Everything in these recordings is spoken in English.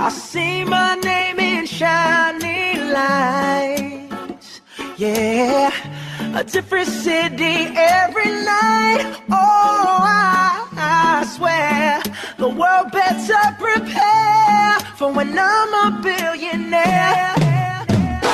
I see my name in shining lights. Yeah, a different city every night. Oh, I, I swear the world better prepare for when I'm a billionaire.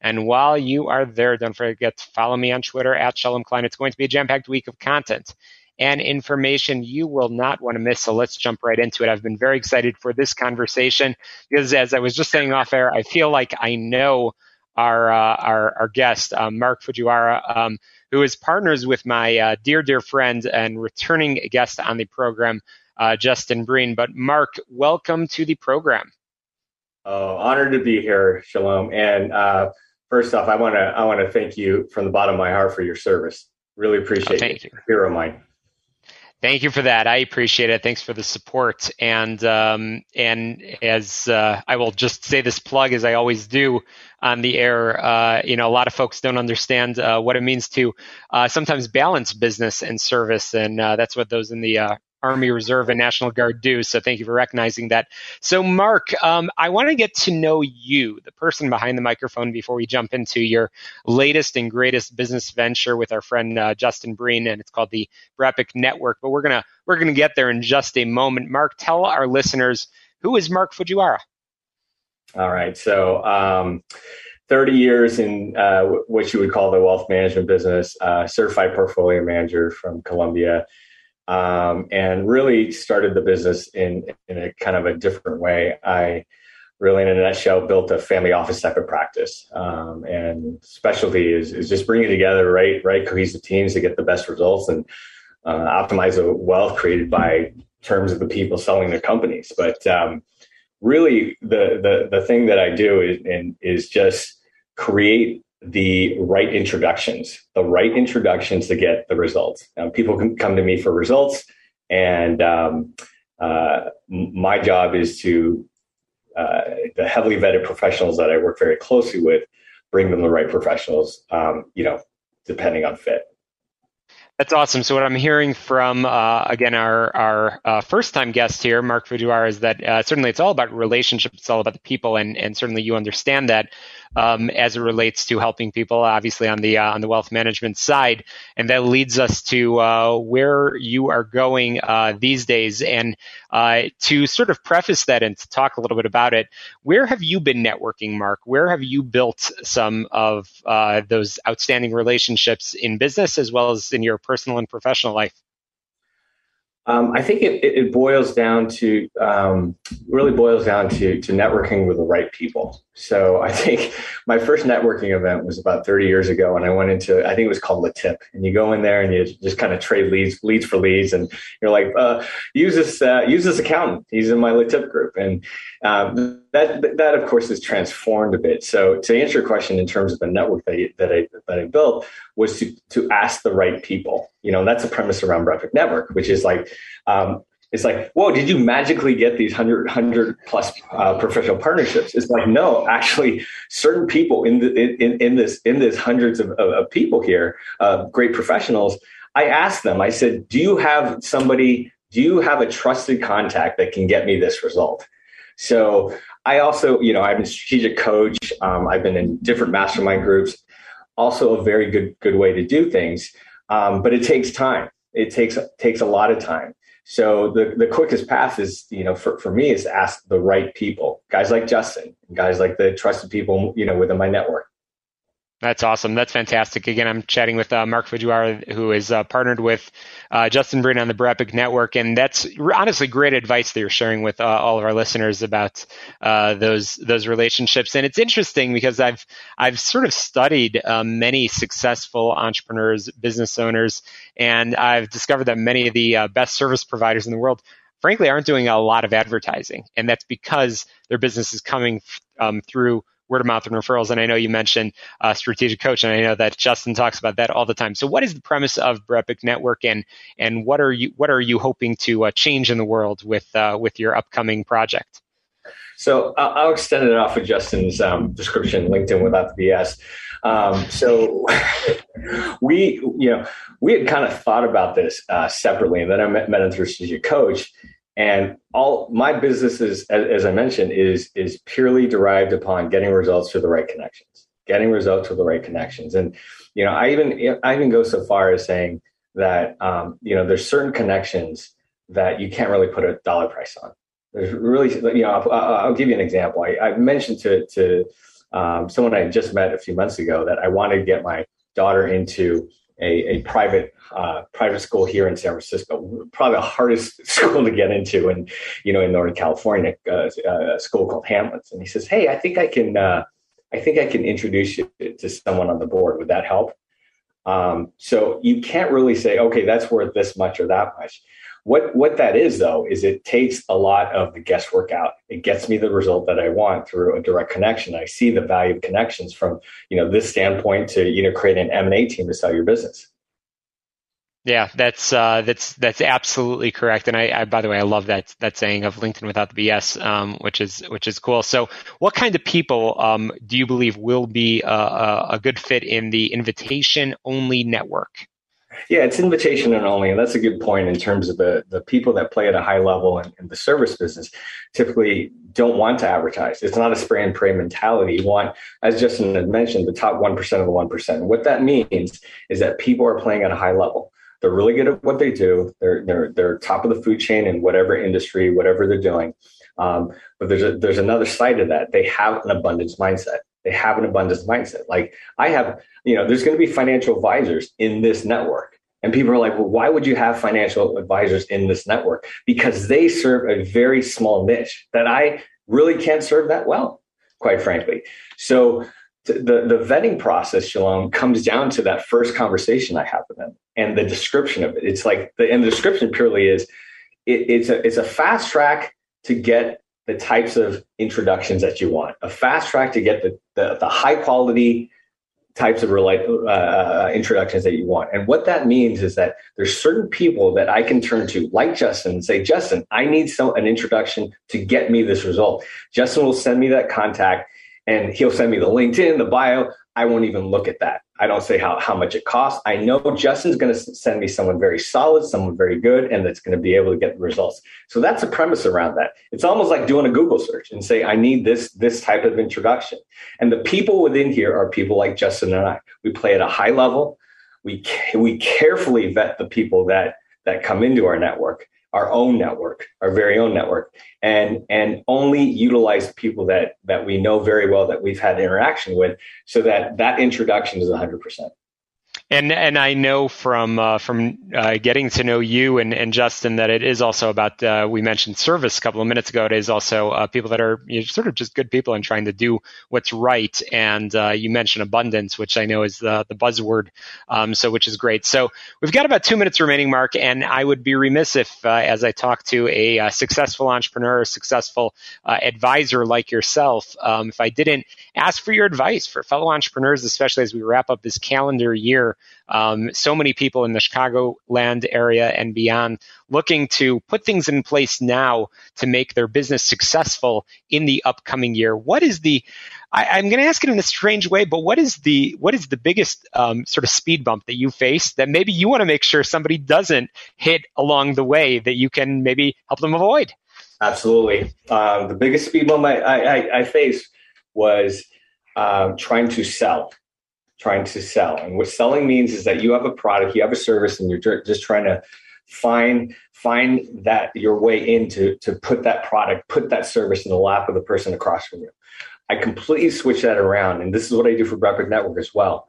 And while you are there, don't forget to follow me on Twitter at Shalom Klein. It's going to be a jam packed week of content and information you will not want to miss. So let's jump right into it. I've been very excited for this conversation because, as I was just saying off air, I feel like I know our uh, our, our guest, uh, Mark Fujiwara, um, who is partners with my uh, dear, dear friend and returning guest on the program, uh, Justin Breen. But Mark, welcome to the program. Oh, honored to be here, Shalom. And uh, first off, I want to I want to thank you from the bottom of my heart for your service. Really appreciate oh, thank it. you. Hero of mine. Thank you for that. I appreciate it. Thanks for the support. And um, and as uh, I will just say this plug as I always do on the air, uh, you know, a lot of folks don't understand uh, what it means to uh, sometimes balance business and service, and uh, that's what those in the uh, Army Reserve and National Guard do. So thank you for recognizing that. So, Mark, um, I want to get to know you, the person behind the microphone, before we jump into your latest and greatest business venture with our friend uh, Justin Breen, and it's called the Brepic Network. But we're gonna we're gonna get there in just a moment. Mark, tell our listeners who is Mark Fujiwara. All right, so. Um, 30 years in uh, what you would call the wealth management business, uh, certified portfolio manager from Columbia um, and really started the business in in a kind of a different way. I really, in a nutshell, built a family office type of practice, um, and specialty is is just bringing together right right cohesive teams to get the best results and uh, optimize the wealth created by terms of the people selling their companies. But um, really, the the the thing that I do is is just create the right introductions, the right introductions to get the results. Now, people can come to me for results, and um, uh, my job is to uh, the heavily vetted professionals that I work very closely with, bring them the right professionals. Um, you know, depending on fit. That's awesome. So what I'm hearing from uh, again our our uh, first time guest here, Mark Fujiwara, is that uh, certainly it's all about relationships. It's all about the people, and and certainly you understand that um, as it relates to helping people, obviously on the uh, on the wealth management side, and that leads us to uh, where you are going uh, these days. And uh, to sort of preface that and to talk a little bit about it, where have you been networking, Mark? Where have you built some of uh, those outstanding relationships in business as well as in your personal and professional life? Um, I think it, it, boils down to um, really boils down to to networking with the right people. So I think my first networking event was about 30 years ago, and I went into I think it was called Le Tip, and you go in there and you just kind of trade leads leads for leads, and you're like, uh, use this uh, use this accountant. He's in my Tip group, and um, that that of course has transformed a bit. So to answer your question in terms of the network that I, that I that I built was to to ask the right people. You know, that's the premise around Brepic Network, which is like um, it's like, whoa, did you magically get these 100, 100 plus uh, professional partnerships? It's like, no, actually, certain people in, the, in, in this in this hundreds of, of, of people here, uh, great professionals. I asked them. I said, do you have somebody? Do you have a trusted contact that can get me this result? So I also, you know, I'm a strategic coach. Um, I've been in different mastermind groups. Also, a very good good way to do things, um, but it takes time. It takes takes a lot of time. So the, the quickest path is, you know, for, for me is ask the right people, guys like Justin, guys like the trusted people, you know, within my network. That's awesome. That's fantastic. Again, I'm chatting with uh, Mark Fujiwara, who is uh, partnered with uh, Justin Breen on the BREPIC network, and that's honestly great advice that you're sharing with uh, all of our listeners about uh, those those relationships. And it's interesting because I've I've sort of studied um, many successful entrepreneurs, business owners, and I've discovered that many of the uh, best service providers in the world frankly aren't doing a lot of advertising and that's because their business is coming um, through word of mouth and referrals. And I know you mentioned uh, strategic coach, and I know that Justin talks about that all the time. So, what is the premise of BREPIC Network, and and what are you what are you hoping to uh, change in the world with uh, with your upcoming project? So I'll extend it off of Justin's um, description, LinkedIn without the BS. Um, so we, you know, we had kind of thought about this uh, separately, and then I met, met him through strategic coach, and all my business is, as, as, I mentioned, is is purely derived upon getting results through the right connections, getting results through the right connections. And you know, I even I even go so far as saying that um, you know there's certain connections that you can't really put a dollar price on. There's really, you know, I'll, I'll give you an example. I, I mentioned to to um, someone I just met a few months ago that I wanted to get my daughter into a, a private uh, private school here in San Francisco, probably the hardest school to get into, and you know, in Northern California, uh, a school called Hamlin's. And he says, "Hey, I think I can, uh, I think I can introduce you to someone on the board. Would that help?" Um, so you can't really say, "Okay, that's worth this much or that much." What what that is though is it takes a lot of the guesswork out. It gets me the result that I want through a direct connection. I see the value of connections from you know this standpoint to you know create an M and A team to sell your business. Yeah, that's uh, that's that's absolutely correct. And I, I, by the way, I love that that saying of LinkedIn without the BS, um, which is which is cool. So, what kind of people um, do you believe will be a, a good fit in the invitation only network? Yeah, it's invitation and only, and that's a good point in terms of the the people that play at a high level in, in the service business typically don't want to advertise. It's not a spray and pray mentality. You want, as Justin had mentioned, the top one percent of the one percent. What that means is that people are playing at a high level. They're really good at what they do. They're they're they're top of the food chain in whatever industry, whatever they're doing. Um, but there's a, there's another side of that. They have an abundance mindset they have an abundance mindset. Like I have, you know, there's going to be financial advisors in this network. And people are like, well, why would you have financial advisors in this network? Because they serve a very small niche that I really can't serve that well, quite frankly. So the, the vetting process, Shalom, comes down to that first conversation I have with them and the description of it. It's like the and the description purely is it, it's a it's a fast track to get the types of introductions that you want. A fast track to get the the, the high quality types of uh, uh, introductions that you want. And what that means is that there's certain people that I can turn to, like Justin, and say, Justin, I need some an introduction to get me this result. Justin will send me that contact and he'll send me the LinkedIn, the bio. I won't even look at that. I don't say how, how much it costs. I know Justin's going to send me someone very solid, someone very good, and that's going to be able to get the results. So that's the premise around that. It's almost like doing a Google search and say, I need this, this type of introduction. And the people within here are people like Justin and I. We play at a high level. We, we carefully vet the people that, that come into our network our own network, our very own network, and and only utilize people that that we know very well that we've had interaction with, so that that introduction is 100 percent. And and I know from uh, from uh, getting to know you and, and Justin that it is also about uh, we mentioned service a couple of minutes ago. It is also uh, people that are you know, sort of just good people and trying to do what's right. And uh, you mentioned abundance, which I know is the the buzzword, um, so which is great. So we've got about two minutes remaining, Mark, and I would be remiss if, uh, as I talk to a, successful entrepreneur, a successful advisor like yourself, um, if I didn't ask for your advice for fellow entrepreneurs, especially as we wrap up this calendar year um, so many people in the Chicagoland area and beyond looking to put things in place now to make their business successful in the upcoming year. What is the I, am going to ask it in a strange way, but what is the what is the biggest um, sort of speed bump that you face that maybe you want to make sure somebody doesn't hit along the way that you can maybe help them avoid? Absolutely. Um, the biggest speed bump I, I, I faced was um, trying to sell trying to sell. And what selling means is that you have a product, you have a service, and you're just trying to find find that your way into to put that product, put that service in the lap of the person across from you. I completely switch that around, and this is what I do for Brepic Network as well.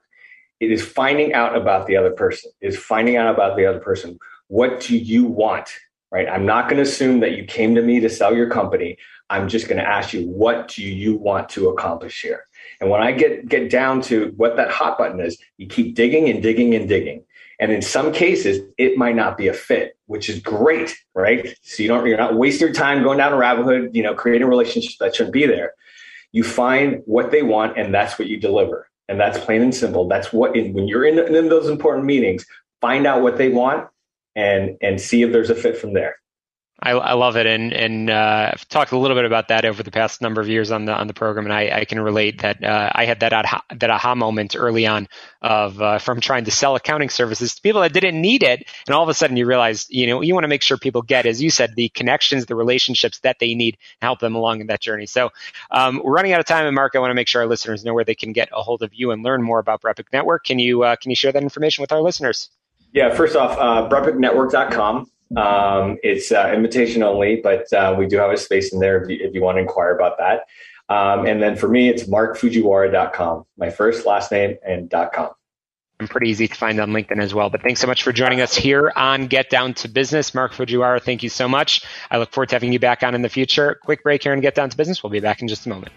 It is finding out about the other person. Is finding out about the other person. What do you want? Right. I'm not going to assume that you came to me to sell your company. I'm just going to ask you, what do you want to accomplish here? And when I get get down to what that hot button is, you keep digging and digging and digging. And in some cases, it might not be a fit, which is great, right? So you don't you're not wasting your time going down a rabbit hole, you know, creating relationships that shouldn't be there. You find what they want, and that's what you deliver. And that's plain and simple. That's what when you're in, in those important meetings, find out what they want and and see if there's a fit from there. I, I, love it, and and uh, I've talked a little bit about that over the past number of years on the on the program, and I, I can relate that uh, I had that aha, that aha moment early on of uh, from trying to sell accounting services to people that didn't need it, and all of a sudden you realize you know you want to make sure people get, as you said, the connections, the relationships that they need, and help them along in that journey. So um, we're running out of time, and Mark, I want to make sure our listeners know where they can get a hold of you and learn more about Brepic Network. Can you uh, can you share that information with our listeners? Yeah, first off, uh, brepicnetwork.com um, it's uh, invitation only, but uh, we do have a space in there if you, if you want to inquire about that. Um, and then for me, it's markfujiwara.com, my first, last name, and .com. I'm pretty easy to find on LinkedIn as well. But thanks so much for joining us here on Get Down to Business. Mark Fujiwara, thank you so much. I look forward to having you back on in the future. Quick break here and Get Down to Business. We'll be back in just a moment.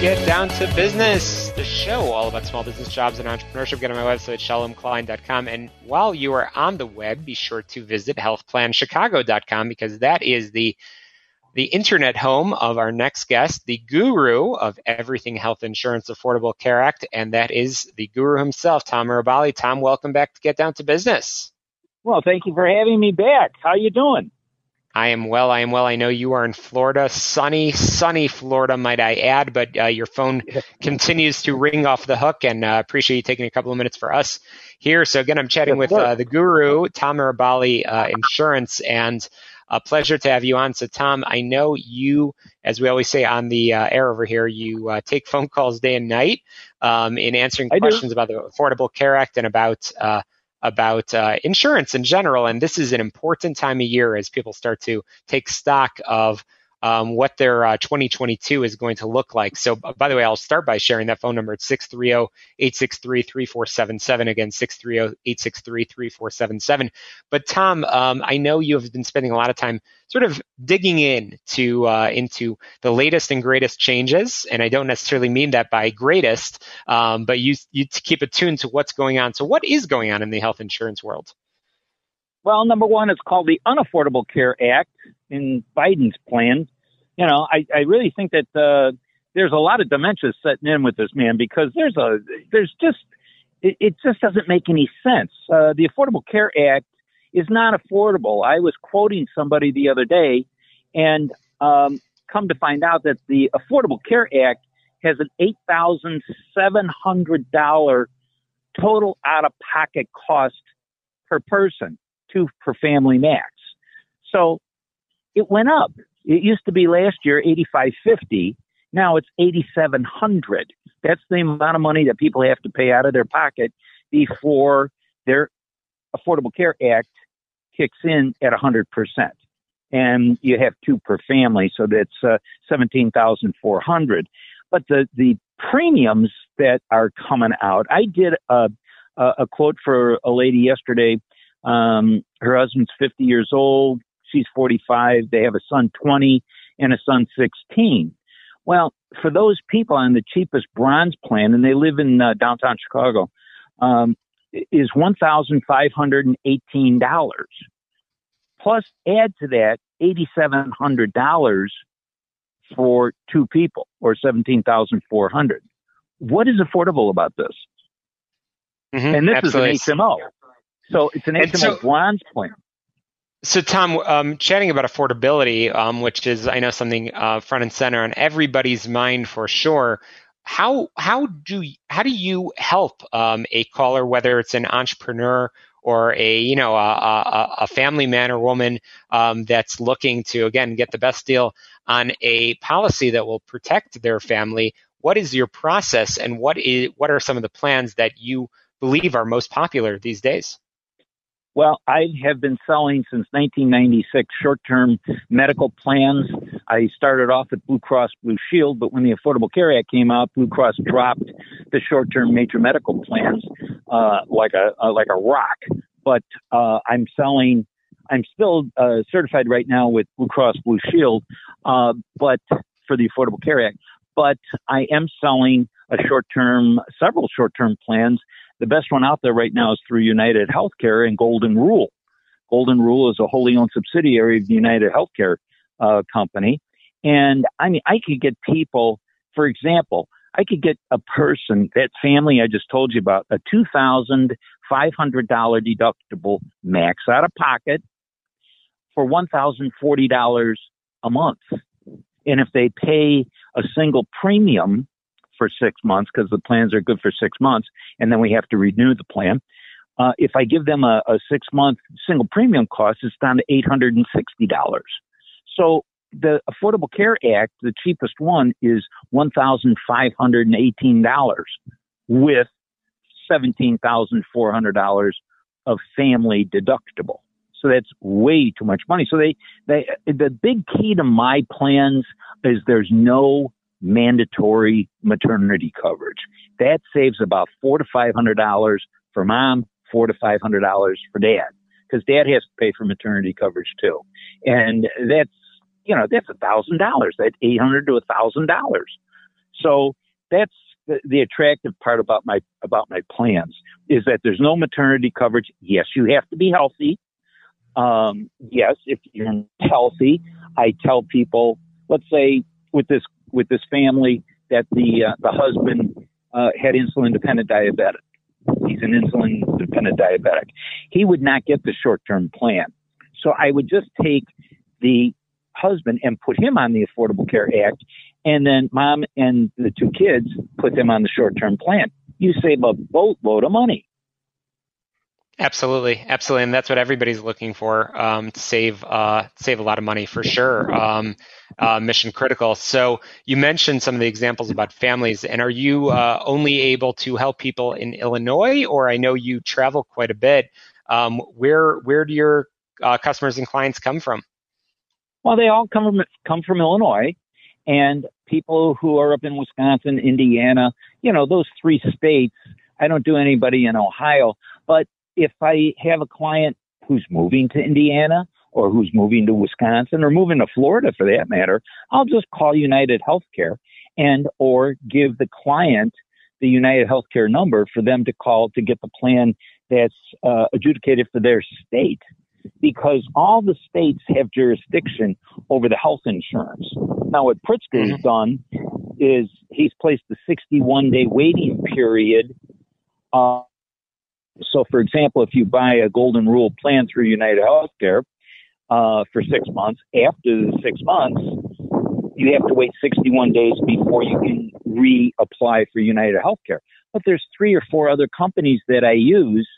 Get Down to Business, the show all about small business jobs and entrepreneurship. Get on my website, shalomklein.com. And while you are on the web, be sure to visit healthplanchicago.com because that is the the internet home of our next guest, the guru of everything health insurance affordable care act, and that is the guru himself, Tom Mirabelli. Tom, welcome back to Get Down to Business. Well, thank you for having me back. How you doing? I am well. I am well. I know you are in Florida, sunny, sunny Florida, might I add, but uh, your phone continues to ring off the hook, and uh, appreciate you taking a couple of minutes for us here. So again, I'm chatting with uh, the guru, Tom Mirabelli, uh, Insurance, and a pleasure to have you on. So, Tom, I know you, as we always say on the uh, air over here, you uh, take phone calls day and night um, in answering I questions do. about the Affordable Care Act and about about uh, insurance in general. And this is an important time of year as people start to take stock of um, what their uh, 2022 is going to look like. So, by the way, I'll start by sharing that phone number. It's 630 863 3477. Again, 630 863 3477. But, Tom, um, I know you have been spending a lot of time sort of digging in to, uh, into the latest and greatest changes. And I don't necessarily mean that by greatest, um, but you, you keep attuned to what's going on. So, what is going on in the health insurance world? Well, number one, it's called the Unaffordable Care Act in Biden's plan. You know, I, I really think that uh, there's a lot of dementia setting in with this man because there's a there's just it, it just doesn't make any sense. Uh, the Affordable Care Act is not affordable. I was quoting somebody the other day, and um, come to find out that the Affordable Care Act has an eight thousand seven hundred dollar total out of pocket cost per person, two per family max. So it went up. It used to be last year 8550. Now it's 8700. That's the amount of money that people have to pay out of their pocket before their Affordable Care Act kicks in at 100%. And you have two per family, so that's uh, 17,400. But the, the premiums that are coming out, I did a, a, quote for a lady yesterday. Um, her husband's 50 years old. She's 45. They have a son 20 and a son 16. Well, for those people on the cheapest bronze plan, and they live in uh, downtown Chicago, um, is $1,518. Plus, add to that $8,700 for two people, or 17400 What is affordable about this? Mm-hmm, and this absolutely. is an HMO. So it's an HMO so, bronze plan. So, Tom, um, chatting about affordability, um, which is I know something uh, front and center on everybody's mind for sure. How how do how do you help um, a caller, whether it's an entrepreneur or a you know a, a, a family man or woman um, that's looking to again get the best deal on a policy that will protect their family, what is your process and what is what are some of the plans that you believe are most popular these days? Well, I have been selling since 1996 short term medical plans. I started off at Blue Cross Blue Shield, but when the Affordable Care Act came out, Blue Cross dropped the short term major medical plans uh, like a uh, like a rock. But uh, I'm selling. I'm still uh, certified right now with Blue Cross Blue Shield, uh, but for the Affordable Care Act. But I am selling a short term, several short term plans the best one out there right now is through United Healthcare and Golden Rule. Golden Rule is a wholly owned subsidiary of the United Healthcare uh, company. And I mean, I could get people, for example, I could get a person, that family I just told you about, a $2,500 deductible max out of pocket for $1,040 a month. And if they pay a single premium for six months because the plans are good for six months, and then we have to renew the plan. Uh, if I give them a, a six month single premium cost, it's down to $860. So the Affordable Care Act, the cheapest one is $1,518 with $17,400 of family deductible. So that's way too much money. So they, they, the big key to my plans is there's no mandatory maternity coverage. That saves about four to five hundred dollars for mom, four to five hundred dollars for dad, because dad has to pay for maternity coverage too, and that's you know that's a thousand dollars. That's eight hundred to a thousand dollars. So that's the, the attractive part about my about my plans is that there's no maternity coverage. Yes, you have to be healthy. Um, yes, if you're healthy, I tell people, let's say with this with this family that the uh, the husband uh, had insulin dependent diabetic. He's an insulin dependent diabetic. He would not get the short term plan. So I would just take the husband and put him on the Affordable Care Act, and then mom and the two kids put them on the short term plan. You save a boatload of money. Absolutely, absolutely, and that's what everybody's looking for um, to save uh, save a lot of money for sure. Um, uh, mission critical. So you mentioned some of the examples about families, and are you uh, only able to help people in Illinois, or I know you travel quite a bit? Um, where where do your uh, customers and clients come from? Well, they all come from come from Illinois, and people who are up in Wisconsin, Indiana, you know, those three states. I don't do anybody in Ohio, but if I have a client who's moving to Indiana or who's moving to Wisconsin or moving to Florida for that matter, I'll just call United Healthcare and or give the client the United Healthcare number for them to call to get the plan that's uh, adjudicated for their state because all the states have jurisdiction over the health insurance. Now, what Pritzker has mm-hmm. done is he's placed the 61 day waiting period uh, so, for example, if you buy a Golden Rule plan through United Healthcare uh, for six months, after the six months, you have to wait 61 days before you can reapply for United Healthcare. But there's three or four other companies that I use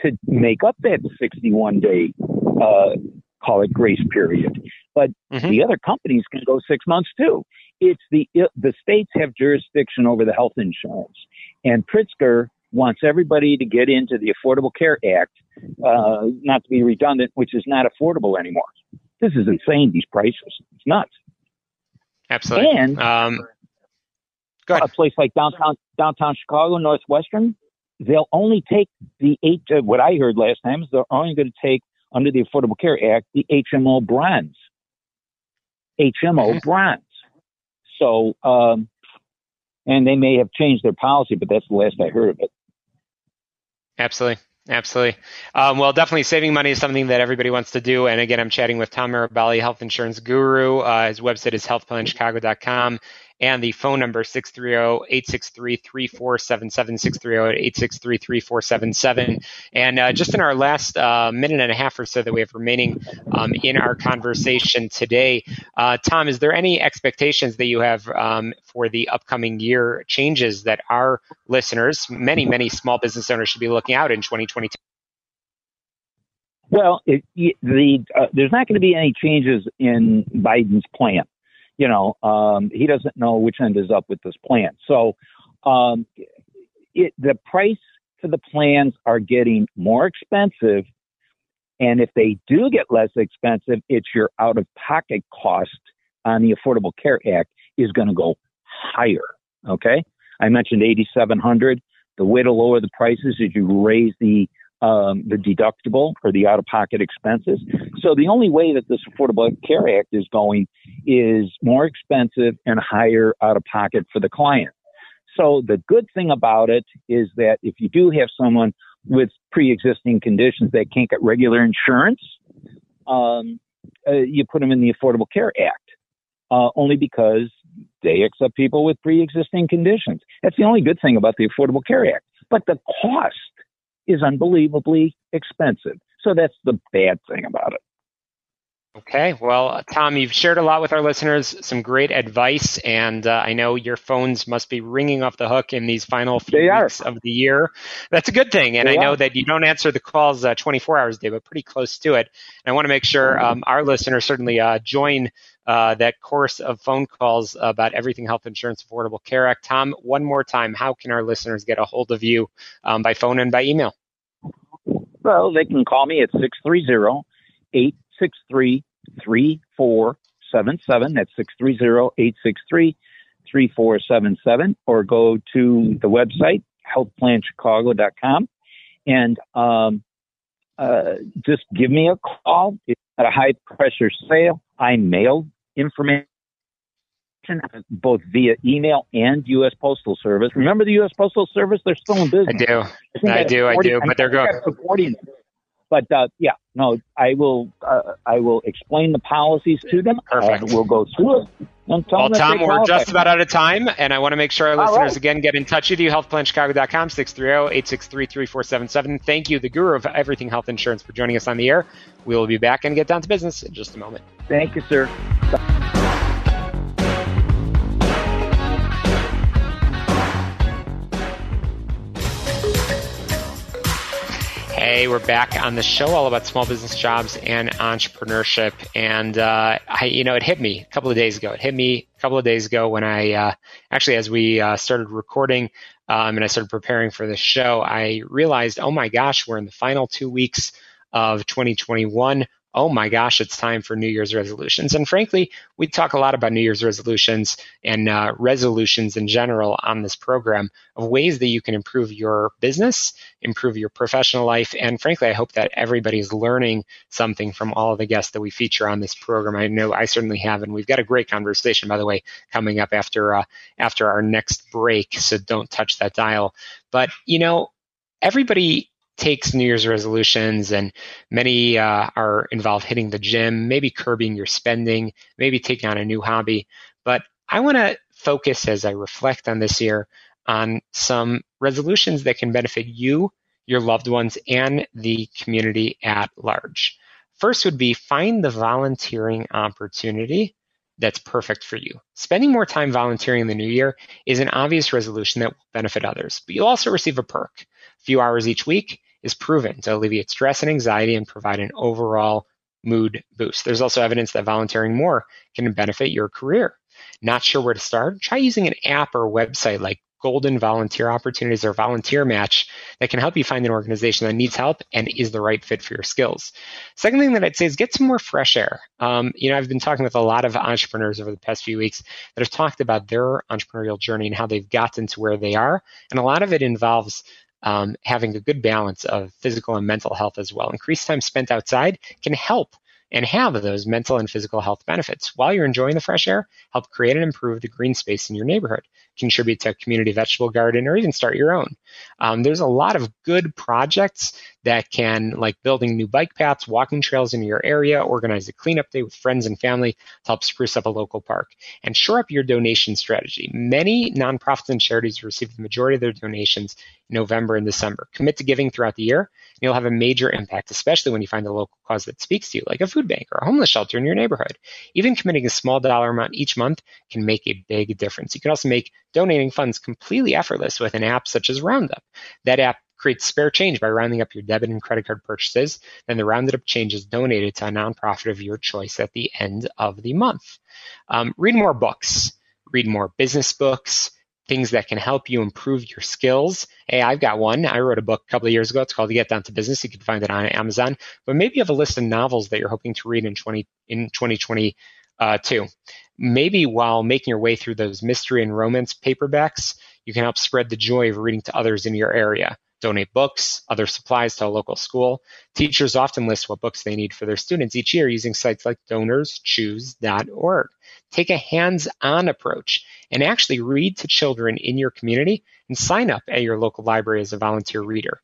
to make up that 61 day, uh, call it grace period. But mm-hmm. the other companies can go six months too. It's the the states have jurisdiction over the health insurance, and Pritzker wants everybody to get into the Affordable Care Act, uh, not to be redundant, which is not affordable anymore. This is insane, these prices. It's nuts. Absolutely. And um, a place like downtown downtown Chicago, Northwestern, they'll only take the eight. Uh, what I heard last time is they're only going to take under the Affordable Care Act the HMO bronze. HMO mm-hmm. bronze. So, um, and they may have changed their policy, but that's the last I heard of it. Absolutely. Absolutely. Um, well, definitely saving money is something that everybody wants to do. And again, I'm chatting with Tom Mirabelli, health insurance guru. Uh, his website is healthplanchicago.com and the phone number 630-863-3477, 630-863-3477. And uh, just in our last uh, minute and a half or so that we have remaining um, in our conversation today, uh, Tom, is there any expectations that you have um, for the upcoming year changes that our listeners, many, many small business owners should be looking out in 2022? Well, it, the uh, there's not going to be any changes in Biden's plan. You know, um, he doesn't know which end is up with this plan. So, um, it, the price for the plans are getting more expensive, and if they do get less expensive, it's your out-of-pocket cost on the Affordable Care Act is going to go higher. Okay, I mentioned 8,700. The way to lower the prices is you raise the um, the deductible or the out of pocket expenses. So the only way that this Affordable Care Act is going is more expensive and higher out of pocket for the client. So the good thing about it is that if you do have someone with pre-existing conditions that can't get regular insurance, um, uh, you put them in the Affordable Care Act. Uh, only because they accept people with pre-existing conditions. That's the only good thing about the Affordable Care Act. But the cost is unbelievably expensive. So that's the bad thing about it. Okay. Well, Tom, you've shared a lot with our listeners, some great advice, and uh, I know your phones must be ringing off the hook in these final few they weeks are. of the year. That's a good thing, and they I know are. that you don't answer the calls uh, 24 hours a day, but pretty close to it. And I want to make sure um, our listeners certainly uh, join uh, that course of phone calls about everything health insurance, Affordable Care Act. Tom, one more time, how can our listeners get a hold of you um, by phone and by email? Well, they can call me at 630 863 3477. That's 630 863 3477. Or go to the website, healthplanchicago.com, and um, uh, just give me a call. It's at a high pressure sale. I mail information both via email and U.S. Postal Service. Remember the U.S. Postal Service? They're still in business. I do. I have do, I do, but they're going- supporting them. But uh, yeah, no, I will. Uh, I will explain the policies to them. Perfect. And we'll go through it. Well, Tom, we're just about out of time, and I want to make sure our All listeners right. again get in touch with you. HealthPlanChicago.com, 630-863-3477. Thank you, the guru of everything health insurance, for joining us on the air. We will be back and get down to business in just a moment. Thank you, sir. Hey, we're back on the show all about small business jobs and entrepreneurship. And, uh, I, you know, it hit me a couple of days ago. It hit me a couple of days ago when I, uh, actually, as we, uh, started recording, um, and I started preparing for the show, I realized, oh my gosh, we're in the final two weeks of 2021. Oh my gosh, it's time for New Year's resolutions. And frankly, we talk a lot about New Year's resolutions and uh, resolutions in general on this program of ways that you can improve your business, improve your professional life. And frankly, I hope that everybody is learning something from all of the guests that we feature on this program. I know I certainly have, and we've got a great conversation, by the way, coming up after uh, after our next break. So don't touch that dial. But you know, everybody takes New Year's resolutions, and many uh, are involved hitting the gym, maybe curbing your spending, maybe taking on a new hobby. But I want to focus as I reflect on this year on some resolutions that can benefit you, your loved ones, and the community at large. First would be find the volunteering opportunity that's perfect for you. Spending more time volunteering in the new year is an obvious resolution that will benefit others, but you'll also receive a perk. A few hours each week is proven to alleviate stress and anxiety and provide an overall mood boost. There's also evidence that volunteering more can benefit your career. Not sure where to start? Try using an app or website like Golden Volunteer Opportunities or Volunteer Match that can help you find an organization that needs help and is the right fit for your skills. Second thing that I'd say is get some more fresh air. Um, you know, I've been talking with a lot of entrepreneurs over the past few weeks that have talked about their entrepreneurial journey and how they've gotten to where they are. And a lot of it involves um, having a good balance of physical and mental health as well. Increased time spent outside can help and have those mental and physical health benefits. While you're enjoying the fresh air, help create and improve the green space in your neighborhood, contribute to a community vegetable garden, or even start your own. Um, there's a lot of good projects that can, like building new bike paths, walking trails in your area, organize a cleanup day with friends and family to help spruce up a local park, and shore up your donation strategy. Many nonprofits and charities receive the majority of their donations in November and December. Commit to giving throughout the year, and you'll have a major impact, especially when you find a local cause that speaks to you, like a food bank or a homeless shelter in your neighborhood. Even committing a small dollar amount each month can make a big difference. You can also make donating funds completely effortless with an app such as Roundup. That app creates spare change by rounding up your debit and credit card purchases. Then the rounded up change is donated to a nonprofit of your choice at the end of the month. Um, read more books. Read more business books things that can help you improve your skills. Hey, I've got one. I wrote a book a couple of years ago. It's called Get Down to Business. You can find it on Amazon. But maybe you have a list of novels that you're hoping to read in 20 in 2022. Maybe while making your way through those mystery and romance paperbacks, you can help spread the joy of reading to others in your area. Donate books, other supplies to a local school. Teachers often list what books they need for their students each year using sites like donorschoose.org. Take a hands-on approach and actually read to children in your community and sign up at your local library as a volunteer reader.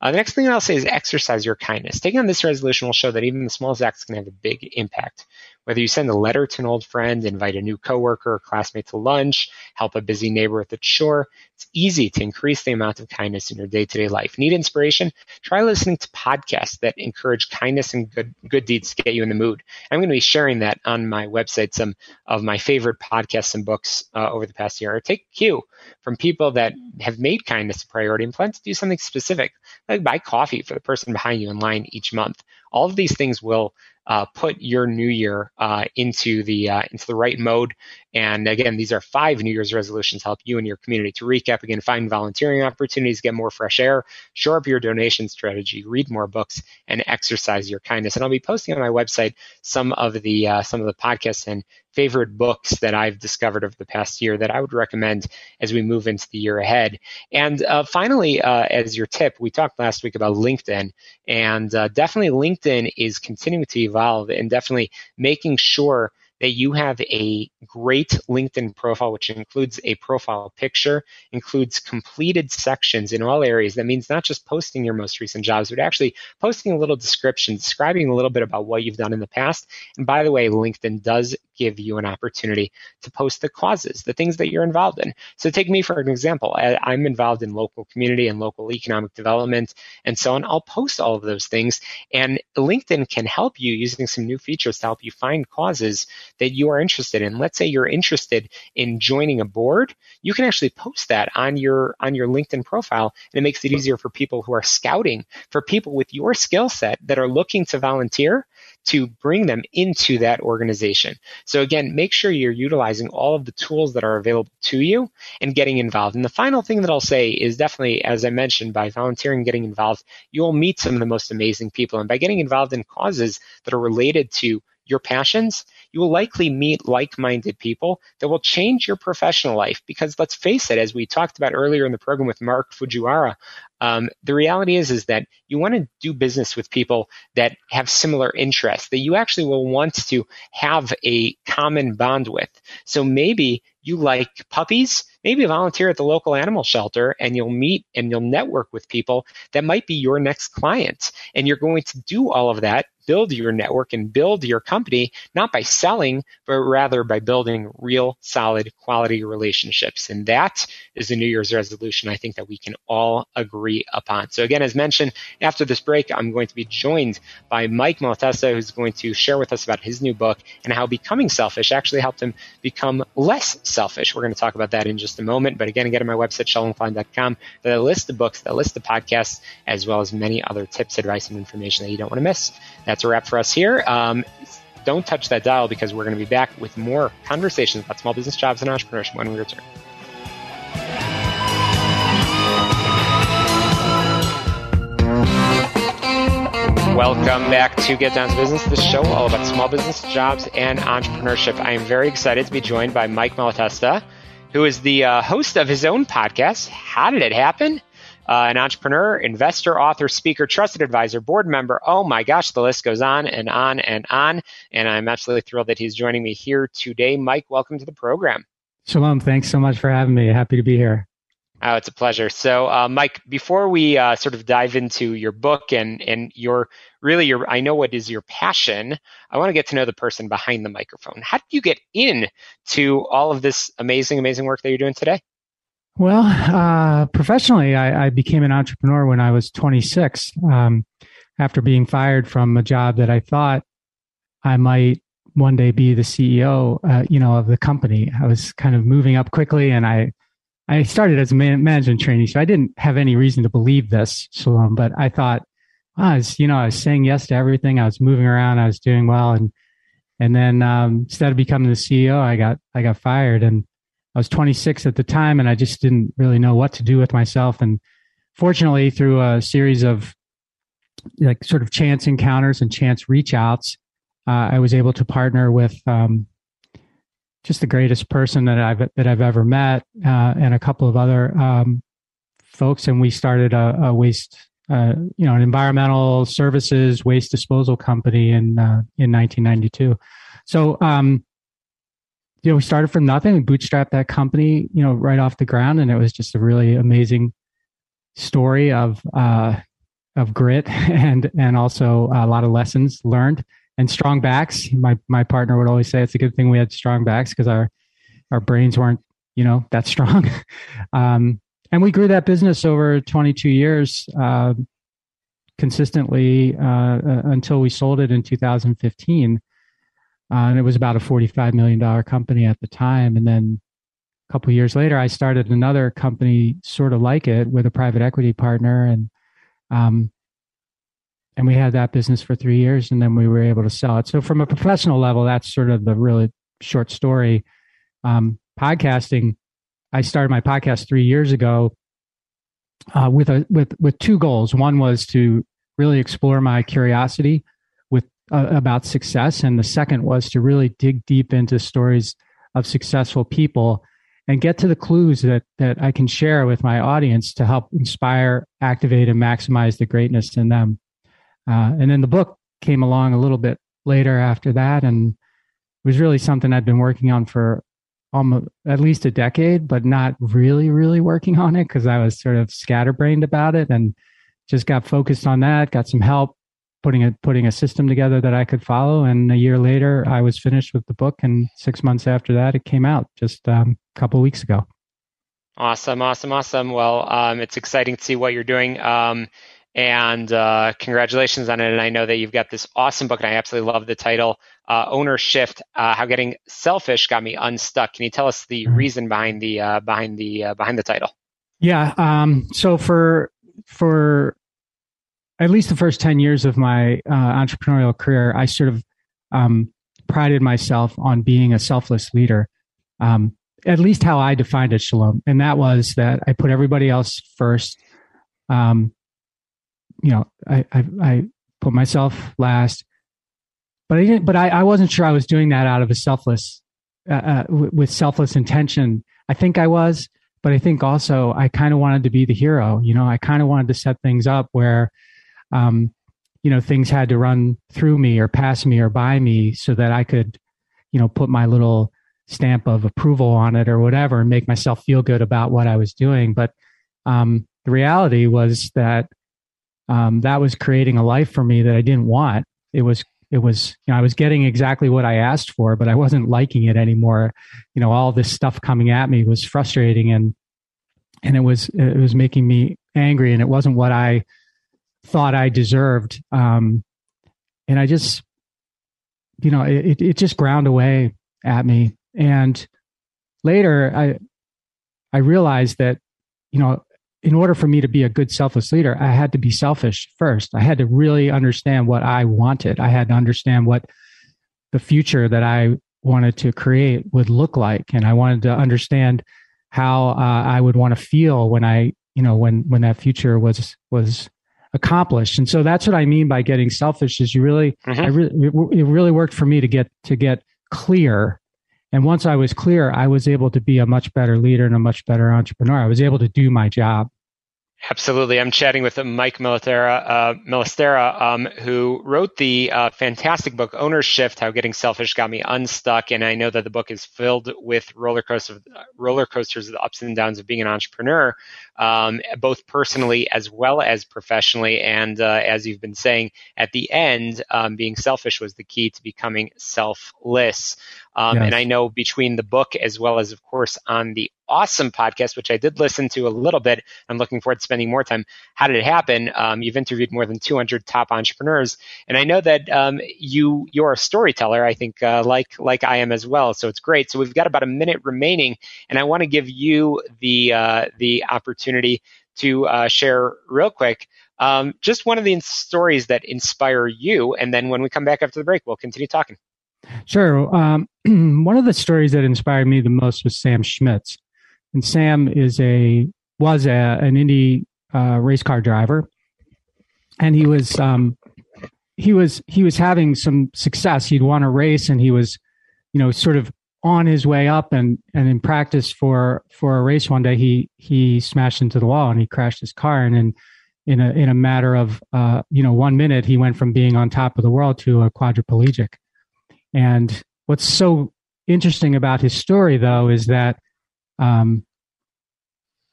Uh, the next thing I'll say is exercise your kindness. Taking on this resolution will show that even the smallest acts can have a big impact. Whether you send a letter to an old friend, invite a new coworker or classmate to lunch, help a busy neighbor with a chore, it's easy to increase the amount of kindness in your day-to-day life. Need inspiration? Try listening to podcasts that encourage kindness and good good deeds to get you in the mood. I'm going to be sharing that on my website, some of my favorite podcasts and books uh, over the past year. Or take cue from people that have made kindness a priority and plan to do something specific, like buy coffee for the person behind you in line each month. All of these things will uh, put your new year uh, into the uh, into the right mode. And again, these are five New Year's resolutions to help you and your community. To recap again, find volunteering opportunities, get more fresh air, shore up your donation strategy, read more books, and exercise your kindness. And I'll be posting on my website some of the uh, some of the podcasts and favorite books that I've discovered over the past year that I would recommend as we move into the year ahead. And uh, finally, uh, as your tip, we talked last week about LinkedIn, and uh, definitely LinkedIn is continuing to evolve and definitely making sure that you have a great LinkedIn profile, which includes a profile picture, includes completed sections in all areas. That means not just posting your most recent jobs, but actually posting a little description, describing a little bit about what you've done in the past. And by the way, LinkedIn does give you an opportunity to post the causes, the things that you're involved in. So take me for an example. I'm involved in local community and local economic development and so on. I'll post all of those things and LinkedIn can help you using some new features to help you find causes that you are interested in. Let's say you're interested in joining a board. You can actually post that on your, on your LinkedIn profile and it makes it easier for people who are scouting for people with your skill set that are looking to volunteer to bring them into that organization. So again, make sure you're utilizing all of the tools that are available to you and getting involved. And the final thing that I'll say is definitely, as I mentioned, by volunteering getting involved, you'll meet some of the most amazing people. And by getting involved in causes that are related to your passions, you will likely meet like-minded people that will change your professional life. Because let's face it, as we talked about earlier in the program with Mark Fujiwara, um, the reality is is that you want to do business with people that have similar interests, that you actually will want to have a common bond with. So maybe you like puppies, maybe volunteer at the local animal shelter and you'll meet and you'll network with people that might be your next client. And you're going to do all of that build your network and build your company, not by selling, but rather by building real solid quality relationships. And that is the New Year's resolution I think that we can all agree upon. So again, as mentioned, after this break, I'm going to be joined by Mike Malatesta, who's going to share with us about his new book and how becoming selfish actually helped him become less selfish. We're going to talk about that in just a moment. But again, get on my website, shalomklein.com, that list the books, that list the podcasts, as well as many other tips, advice, and information that you don't want to miss. That's a wrap for us here. Um, don't touch that dial because we're going to be back with more conversations about small business jobs and entrepreneurship when we return. Welcome back to Get Down to Business, the show all about small business, jobs, and entrepreneurship. I am very excited to be joined by Mike Malatesta, who is the uh, host of his own podcast, How Did It Happen? uh, an entrepreneur, investor, author, speaker, trusted advisor, board member. Oh my gosh, the list goes on and on and on. And I'm absolutely thrilled that he's joining me here today. Mike, welcome to the program. Shalom. Thanks so much for having me. Happy to be here. Oh, it's a pleasure. So, uh, Mike, before we uh, sort of dive into your book and and your really your I know what is your passion. I want to get to know the person behind the microphone. How did you get in to all of this amazing, amazing work that you're doing today? Well, uh, professionally, I, I, became an entrepreneur when I was 26. Um, after being fired from a job that I thought I might one day be the CEO, uh, you know, of the company. I was kind of moving up quickly, and I I started as a man- management trainee, so I didn't have any reason to believe this, Shalom. But I thought, I was, you know, I was saying yes to everything. I was moving around. I was doing well, and and then um, instead of becoming the CEO, I got I got fired, and I was 26 at the time, and I just didn't really know what to do with myself. And fortunately, through a series of like sort of chance encounters and chance reach outs, uh, I was able to partner with um, just the greatest person that I've that I've ever met, uh, and a couple of other um, folks, and we started a, a waste, uh, you know, an environmental services waste disposal company in uh, in 1992. So, um, you know, we started from nothing. We bootstrapped that company, you know, right off the ground, and it was just a really amazing story of uh, of grit and and also a lot of lessons learned and strong backs. My my partner would always say it's a good thing we had strong backs because our our brains weren't you know that strong. um, and we grew that business over 22 years uh, consistently uh, until we sold it in 2015. Uh, and it was about a 45 million dollar company at the time. And then a couple years later, I started another company sort of like it with a private equity partner, and um, and we had that business for three years and then we were able to sell it. So from a professional level that's sort of the really short story. Um, podcasting i started my podcast three years ago uh, with a with with two goals. One was to really explore my curiosity with uh, about success and the second was to really dig deep into stories of successful people and get to the clues that that I can share with my audience to help inspire, activate, and maximize the greatness in them. Uh, and then the book came along a little bit later after that, and it was really something I'd been working on for almost at least a decade, but not really, really working on it because I was sort of scatterbrained about it and just got focused on that. Got some help putting a putting a system together that I could follow, and a year later, I was finished with the book. And six months after that, it came out just um, a couple weeks ago. Awesome, awesome, awesome. Well, um, it's exciting to see what you're doing. Um, and uh, congratulations on it. And I know that you've got this awesome book, and I absolutely love the title, uh, Owner Shift: uh, How Getting Selfish Got Me Unstuck. Can you tell us the mm-hmm. reason behind the uh, behind the uh, behind the title? Yeah. Um, so for for at least the first ten years of my uh, entrepreneurial career, I sort of um, prided myself on being a selfless leader. Um, at least how I defined it, Shalom, and that was that I put everybody else first. Um, you know, I, I, I put myself last, but I didn't, but I, I wasn't sure I was doing that out of a selfless, uh, uh, with selfless intention. I think I was, but I think also I kind of wanted to be the hero. You know, I kind of wanted to set things up where, um, you know, things had to run through me or pass me or by me so that I could, you know, put my little stamp of approval on it or whatever and make myself feel good about what I was doing. But um, the reality was that um, that was creating a life for me that I didn't want. It was it was you know I was getting exactly what I asked for, but I wasn't liking it anymore. You know, all this stuff coming at me was frustrating and and it was it was making me angry, and it wasn't what I thought I deserved. Um, and I just you know it it just ground away at me. And later I I realized that you know in order for me to be a good selfless leader, I had to be selfish first. I had to really understand what I wanted. I had to understand what the future that I wanted to create would look like, and I wanted to understand how uh, I would want to feel when I, you know, when when that future was was accomplished. And so that's what I mean by getting selfish. Is you really, mm-hmm. I really, it really worked for me to get to get clear and once I was clear, I was able to be a much better leader and a much better entrepreneur. I was able to do my job. Absolutely. I'm chatting with Mike Malatesta, uh, um, who wrote the uh, fantastic book, Owner Shift How Getting Selfish Got Me Unstuck. And I know that the book is filled with roller coasters, roller coasters, the ups and downs of being an entrepreneur, um, both personally as well as professionally. And uh, as you've been saying, at the end, um, being selfish was the key to becoming selfless. Um, yes. And I know between the book as well as, of course, on the awesome podcast, which I did listen to a little bit. I'm looking forward to spending more time. How did it happen? Um, you've interviewed more than 200 top entrepreneurs, and I know that um, you you're a storyteller. I think uh, like like I am as well. So it's great. So we've got about a minute remaining, and I want to give you the uh, the opportunity to uh, share real quick. Um, just one of the stories that inspire you, and then when we come back after the break, we'll continue talking. Sure. Um, one of the stories that inspired me the most was Sam Schmidt. And Sam is a was a, an Indy uh, race car driver, and he was um, he was he was having some success. He'd won a race, and he was, you know, sort of on his way up. And and in practice for for a race one day, he he smashed into the wall and he crashed his car. And in in a in a matter of uh, you know one minute, he went from being on top of the world to a quadriplegic. And what's so interesting about his story, though, is that um,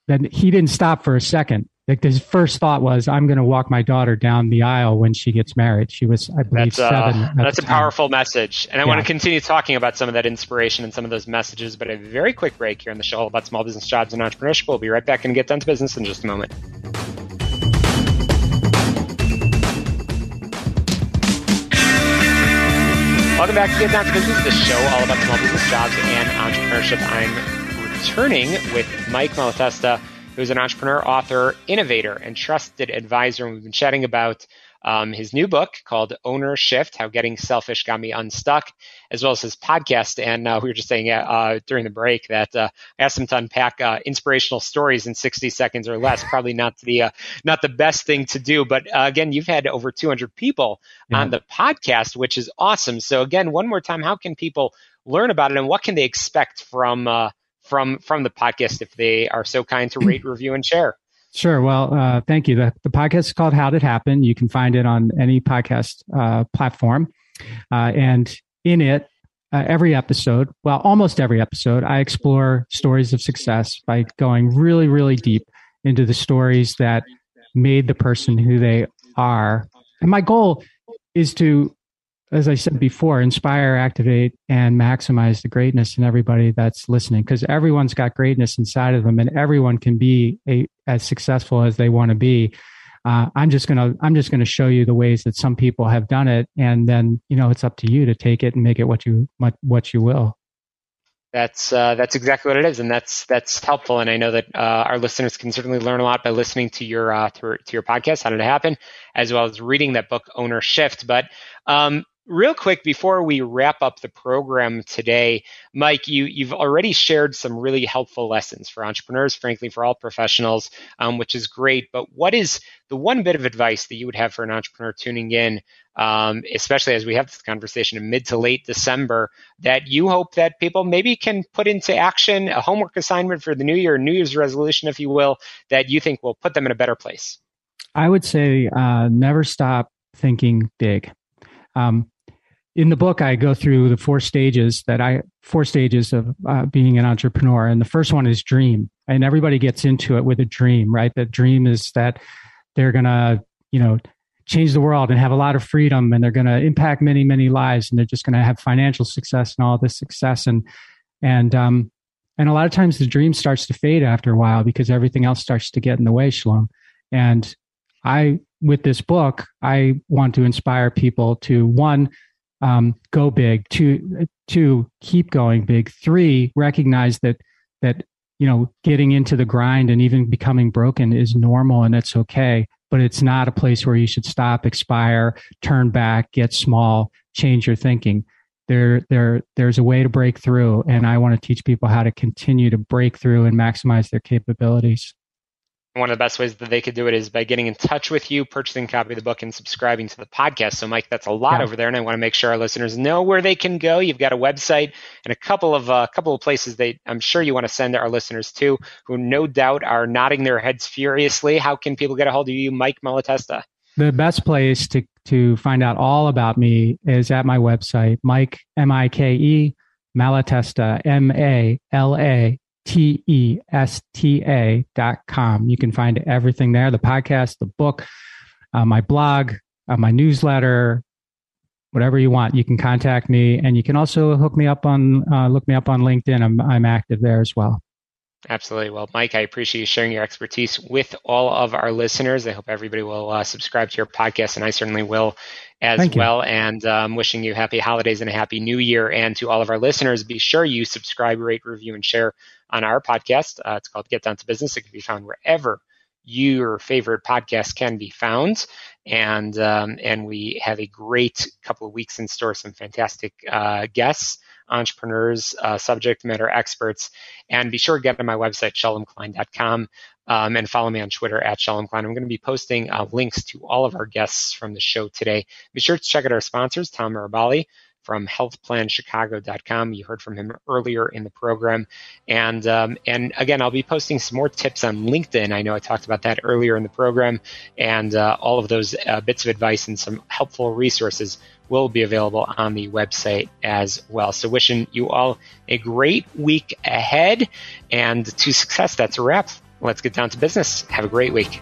that he didn't stop for a second. Like his first thought was, "I'm going to walk my daughter down the aisle when she gets married." She was, I believe, that's, uh, seven. That's a powerful message, and I yeah. want to continue talking about some of that inspiration and some of those messages. But a very quick break here on the show about small business jobs and entrepreneurship. We'll be right back and get down to business in just a moment. Welcome back to Get Down to Business, the show all about small business jobs and entrepreneurship. I'm returning with Mike Malatesta, who's an entrepreneur, author, innovator, and trusted advisor. And we've been chatting about um, his new book called Owner Shift How Getting Selfish Got Me Unstuck, as well as his podcast. And uh, we were just saying uh, during the break that uh, I asked him to unpack uh, inspirational stories in 60 seconds or less. Probably not the uh, not the best thing to do, but uh, again, you've had over 200 people yeah. on the podcast, which is awesome. So again, one more time, how can people learn about it, and what can they expect from from from the podcast if they are so kind to rate, review, and share. Sure. Well, uh, thank you. The, the podcast is called How Did It Happen. You can find it on any podcast uh, platform. Uh, and in it, uh, every episode, well, almost every episode, I explore stories of success by going really, really deep into the stories that made the person who they are. And my goal is to as I said before, inspire, activate, and maximize the greatness in everybody that's listening because everyone's got greatness inside of them and everyone can be a, as successful as they want to be. Uh, I'm just gonna I'm just gonna show you the ways that some people have done it, and then you know it's up to you to take it and make it what you what, you will. That's uh, that's exactly what it is, and that's that's helpful. And I know that uh, our listeners can certainly learn a lot by listening to your uh, to, to, your podcast, How Did It Happen, as well as reading that book, Owner Shift. But um, real quick before we wrap up the program today mike you, you've already shared some really helpful lessons for entrepreneurs frankly for all professionals um, which is great. But what is the one bit of advice that you would have for an entrepreneur tuning in um, especially as we have this conversation in mid to late december that you hope that people maybe can put into action a homework assignment for the new year new year's resolution if you will that you think will put them in a better place? I would say uh, never stop thinking big. Um, in the book, I go through the four stages that I four stages of uh, being an entrepreneur, and the first one is dream, and everybody gets into it with a dream, right? The dream is that they're gonna, you know, change the world and have a lot of freedom, and they're gonna impact many, many lives, and they're just gonna have financial success and all this success, and and um, and a lot of times the dream starts to fade after a while because everything else starts to get in the way, Shalom. And I, with this book, I want to inspire people to one um, go big, to to keep going big, three recognize that that you know getting into the grind and even becoming broken is normal and it's okay, but it's not a place where you should stop, expire, turn back, get small, change your thinking. There, there, there's a way to break through, and I want to teach people how to continue to break through and maximize their capabilities. One of the best ways that they could do it is by getting in touch with you, purchasing a copy of the book, and subscribing to the podcast. So, Mike, that's a lot yeah. over there, and I want to make sure our listeners know where they can go. You've got a website and a couple of uh, couple of places they I'm sure you want to send our listeners to, who no doubt are nodding their heads furiously. How can people get a hold of you, Mike Malatesta? The best place to to find out all about me is at my website, Mike M I K E Malatesta M A L A T E S T A dot com. You can find everything there the podcast, the book, uh, my blog, uh, my newsletter, whatever you want. You can contact me, and you can also hook me up on uh, look me up on LinkedIn. I'm I'm active there as well. Absolutely. Well, Mike, I appreciate you sharing your expertise with all of our listeners. I hope everybody will uh, subscribe to your podcast, and I certainly will as Thank well. You. And um, wishing you happy holidays and a happy new year. And to all of our listeners, be sure you subscribe, rate, review, and share on our podcast. Uh, it's called Get Down to Business. It can be found wherever your favorite podcast can be found. And um, and we have a great couple of weeks in store. Some fantastic uh, guests entrepreneurs, uh, subject matter experts. And be sure to get to my website, shalomklein.com, um, and follow me on Twitter at Shalom Klein. I'm going to be posting uh, links to all of our guests from the show today. Be sure to check out our sponsors, Tom Mirabelli from healthplanchicago.com. You heard from him earlier in the program. And, um, and again, I'll be posting some more tips on LinkedIn. I know I talked about that earlier in the program. And uh, all of those uh, bits of advice and some helpful resources will be available on the website as well. So, wishing you all a great week ahead and to success. That's a wrap. Let's get down to business. Have a great week.